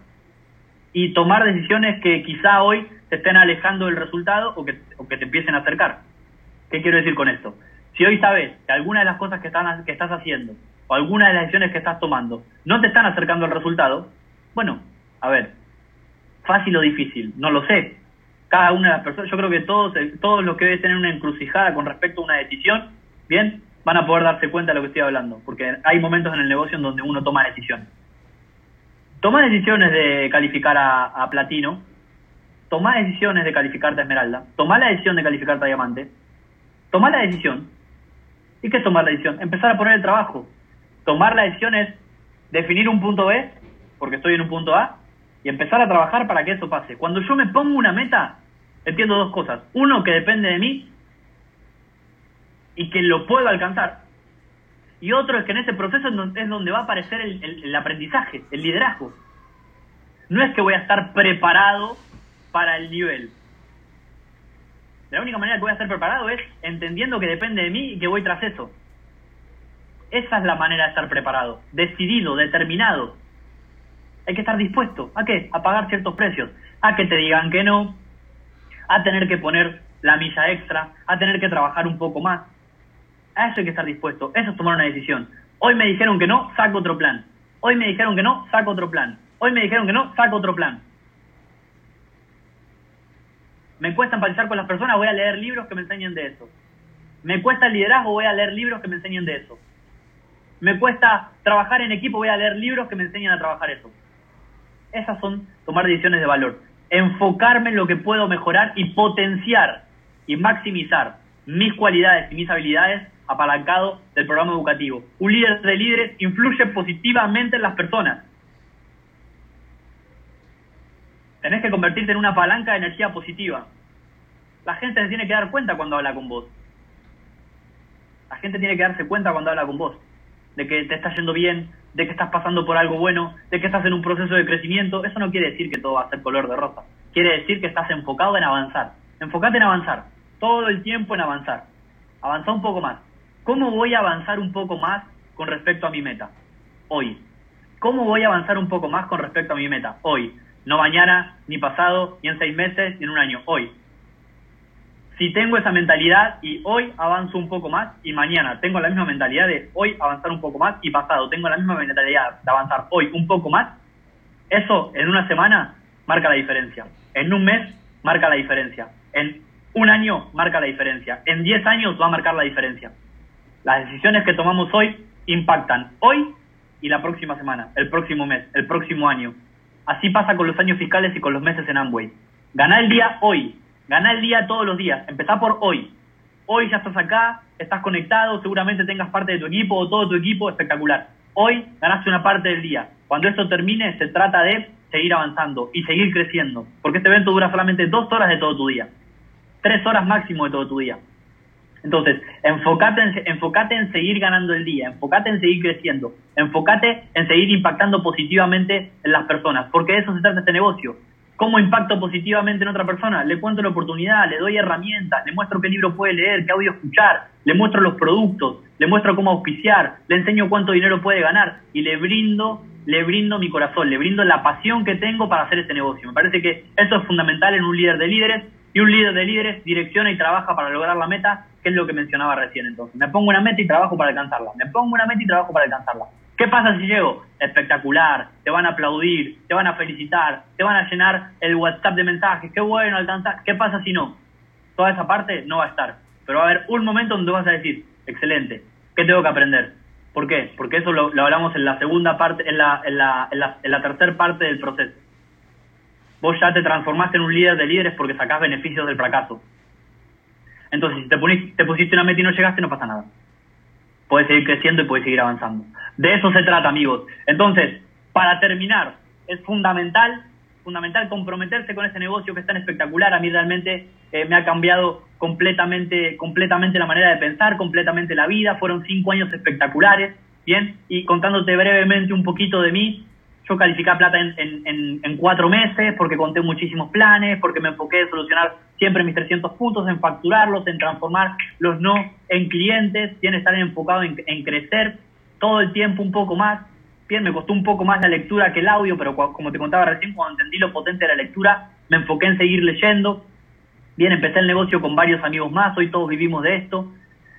y tomar decisiones que quizá hoy te estén alejando del resultado o que, o que te empiecen a acercar. ¿Qué quiero decir con esto? Si hoy sabes que alguna de las cosas que, están, que estás haciendo o alguna de las decisiones que estás tomando no te están acercando al resultado, bueno, a ver, fácil o difícil, no lo sé. Cada una de las personas, yo creo que todos, todos los que deben tener una encrucijada con respecto a una decisión, bien, van a poder darse cuenta de lo que estoy hablando, porque hay momentos en el negocio en donde uno toma decisiones. Toma decisiones de calificar a, platino, toma decisiones de calificarte a esmeralda, toma la decisión de calificarte a diamante, toma la decisión. ¿Y qué es tomar la decisión? Empezar a poner el trabajo. Tomar la decisión es definir un punto B, porque estoy en un punto A, y empezar a trabajar para que eso pase. Cuando yo me pongo una meta, entiendo dos cosas. Uno, que depende de mí, y que lo puedo alcanzar. Y otro es que en ese proceso es donde va a aparecer el, aprendizaje, el liderazgo. No es que voy a estar preparado para el nivel. La única manera que voy a estar preparado es entendiendo que depende de mí y que voy tras eso. Esa es la manera de estar preparado, decidido, determinado. Hay que estar dispuesto a qué? A pagar ciertos precios, a que te digan que no, a tener que poner la milla extra, a tener que trabajar un poco más, a eso hay que estar dispuesto. Eso es tomar una decisión. Hoy me dijeron que no, saco otro plan. Hoy me dijeron que no, saco otro plan. Hoy me dijeron que no, saco otro plan. Me cuesta empatizar con las personas, voy a leer libros que me enseñen de eso. Me cuesta el liderazgo, voy a leer libros que me enseñen de eso. Me cuesta trabajar en equipo, voy a leer libros que me enseñen a trabajar eso. Esas son tomar decisiones de valor. Enfocarme en lo que puedo mejorar y potenciar y maximizar mis cualidades y mis habilidades apalancado del programa educativo. Un líder de líderes influye positivamente en las personas. Tenés que convertirte en una palanca de energía positiva. La gente se tiene que dar cuenta cuando habla con vos. La gente tiene que darse cuenta cuando habla con vos. De que te está yendo bien, de que estás pasando por algo bueno, de que estás en un proceso de crecimiento. Eso no quiere decir que todo va a ser color de rosa. Quiere decir que estás enfocado en avanzar. Enfocate en avanzar. Todo el tiempo en avanzar. Avanza un poco más. ¿Cómo voy a avanzar un poco más con respecto a mi meta? Hoy. ¿Cómo voy a avanzar un poco más con respecto a mi meta? Hoy. No mañana, ni pasado, ni en seis meses, ni en un año. Hoy. Si tengo esa mentalidad y hoy avanzo un poco más y mañana tengo la misma mentalidad de hoy avanzar un poco más y pasado tengo la misma mentalidad de avanzar hoy un poco más, eso en una semana marca la diferencia. En un mes marca la diferencia. En un año marca la diferencia. En diez años va a marcar la diferencia. Las decisiones que tomamos hoy impactan hoy y la próxima semana, el próximo mes, el próximo año. Así pasa con los años fiscales y con los meses en Amway. Ganá el día hoy, ganá el día todos los días, empezá por hoy. Hoy ya estás acá, estás conectado, seguramente tengas parte de tu equipo o todo tu equipo, espectacular. Hoy ganaste una parte del día. Cuando esto termine, se trata de seguir avanzando y seguir creciendo, porque este evento dura solamente dos horas de todo tu día, tres horas máximo de todo tu día. Entonces, enfócate en, enfócate en seguir ganando el día, enfócate en seguir creciendo, enfócate en seguir impactando positivamente en las personas, porque de eso se trata este negocio. ¿Cómo impacto positivamente en otra persona? Le cuento la oportunidad, le doy herramientas, le muestro qué libro puede leer, qué audio escuchar, le muestro los productos, le muestro cómo auspiciar, le enseño cuánto dinero puede ganar y le brindo, le brindo mi corazón, le brindo la pasión que tengo para hacer este negocio. Me parece que eso es fundamental en un líder de líderes y un líder de líderes direcciona y trabaja para lograr la meta, que es lo que mencionaba recién. Entonces, me pongo una meta y trabajo para alcanzarla. Me pongo una meta y trabajo para alcanzarla. ¿Qué pasa si llego? Espectacular, te van a aplaudir, te van a felicitar, te van a llenar el WhatsApp de mensajes, qué bueno alcanzar. ¿Qué pasa si no? Toda esa parte no va a estar, pero va a haber un momento donde vas a decir, excelente, ¿qué tengo que aprender? ¿Por qué? Porque eso lo, hablamos en la segunda parte, en la, en la, en la, en la tercera parte del proceso. Vos ya te transformaste en un líder de líderes porque sacás beneficios del fracaso. Entonces, si te, te pusiste una meta y no llegaste, no pasa nada. Puedes seguir creciendo y puedes seguir avanzando. De eso se trata, amigos. Entonces, para terminar, es fundamental, fundamental comprometerse con ese negocio que es tan espectacular. A mí realmente eh, me ha cambiado completamente, completamente la manera de pensar, completamente la vida. Fueron cinco años espectaculares, ¿bien? Y contándote brevemente un poquito de mí, yo calificé plata en, cuatro meses porque conté muchísimos planes, porque me enfoqué en solucionar siempre mis 300 puntos, en facturarlos, en transformar los no en clientes, en estar enfocado en, crecer todo el tiempo un poco más. Bien, me costó un poco más la lectura que el audio, pero como te contaba recién, cuando entendí lo potente de la lectura, me enfoqué en seguir leyendo. Bien, empecé el negocio con varios amigos más, hoy todos vivimos de esto.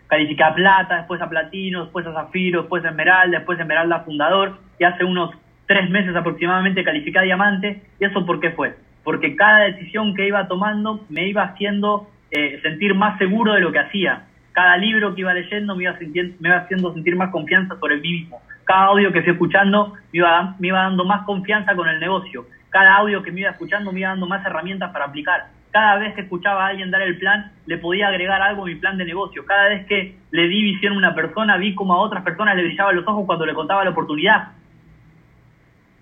Calificé a plata, después a platino, después a zafiro, después a esmeralda, después a esmeralda fundador, y hace unos tres meses aproximadamente calificé a diamante. ¿Y eso por qué fue? Porque cada decisión que iba tomando me iba haciendo eh, sentir más seguro de lo que hacía cada libro que iba leyendo me iba, me iba haciendo sentir más confianza sobre mí mismo. Cada audio que fui escuchando me iba, me iba dando más confianza con el negocio. Cada audio que me iba escuchando me iba dando más herramientas para aplicar. Cada vez que escuchaba a alguien dar el plan, le podía agregar algo a mi plan de negocio. Cada vez que le di visión a una persona, vi como a otras personas le brillaban los ojos cuando le contaba la oportunidad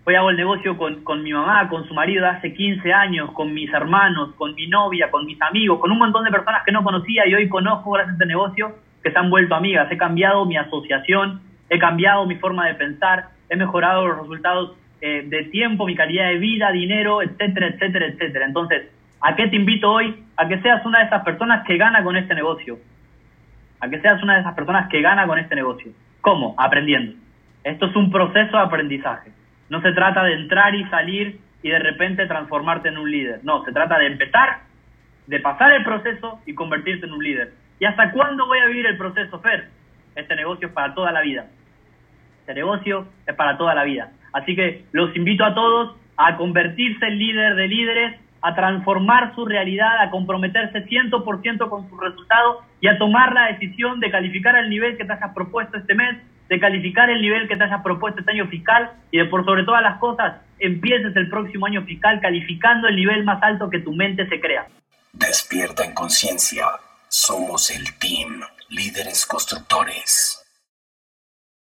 hoy hago el negocio con, con, mi mamá, con su marido de hace 15 años, con mis hermanos, con mi novia, con mis amigos, con un montón de personas que no conocía y hoy conozco gracias a este negocio que se han vuelto amigas. He cambiado mi asociación, he cambiado mi forma de pensar, he mejorado los resultados eh, de tiempo, mi calidad de vida, dinero, etcétera, etcétera, etcétera. Entonces, ¿a qué te invito hoy? A que seas una de esas personas que gana con este negocio. A que seas una de esas personas que gana con este negocio. ¿Cómo? Aprendiendo. Esto es un proceso de aprendizaje. No se trata de entrar y salir y de repente transformarte en un líder. No, se trata de empezar, de pasar el proceso y convertirte en un líder. ¿Y hasta cuándo voy a vivir el proceso, Fer? Este negocio es para toda la vida. Este negocio es para toda la vida. Así que los invito a todos a convertirse en líder de líderes, a transformar su realidad, a comprometerse 100% con sus resultados y a tomar la decisión de calificar al nivel que te hayas propuesto este mes de calificar el nivel que te hayas propuesto este año fiscal y de por sobre todas las cosas empieces el próximo año fiscal calificando el nivel más alto que tu mente se crea. Despierta en conciencia. Somos el team Líderes Constructores.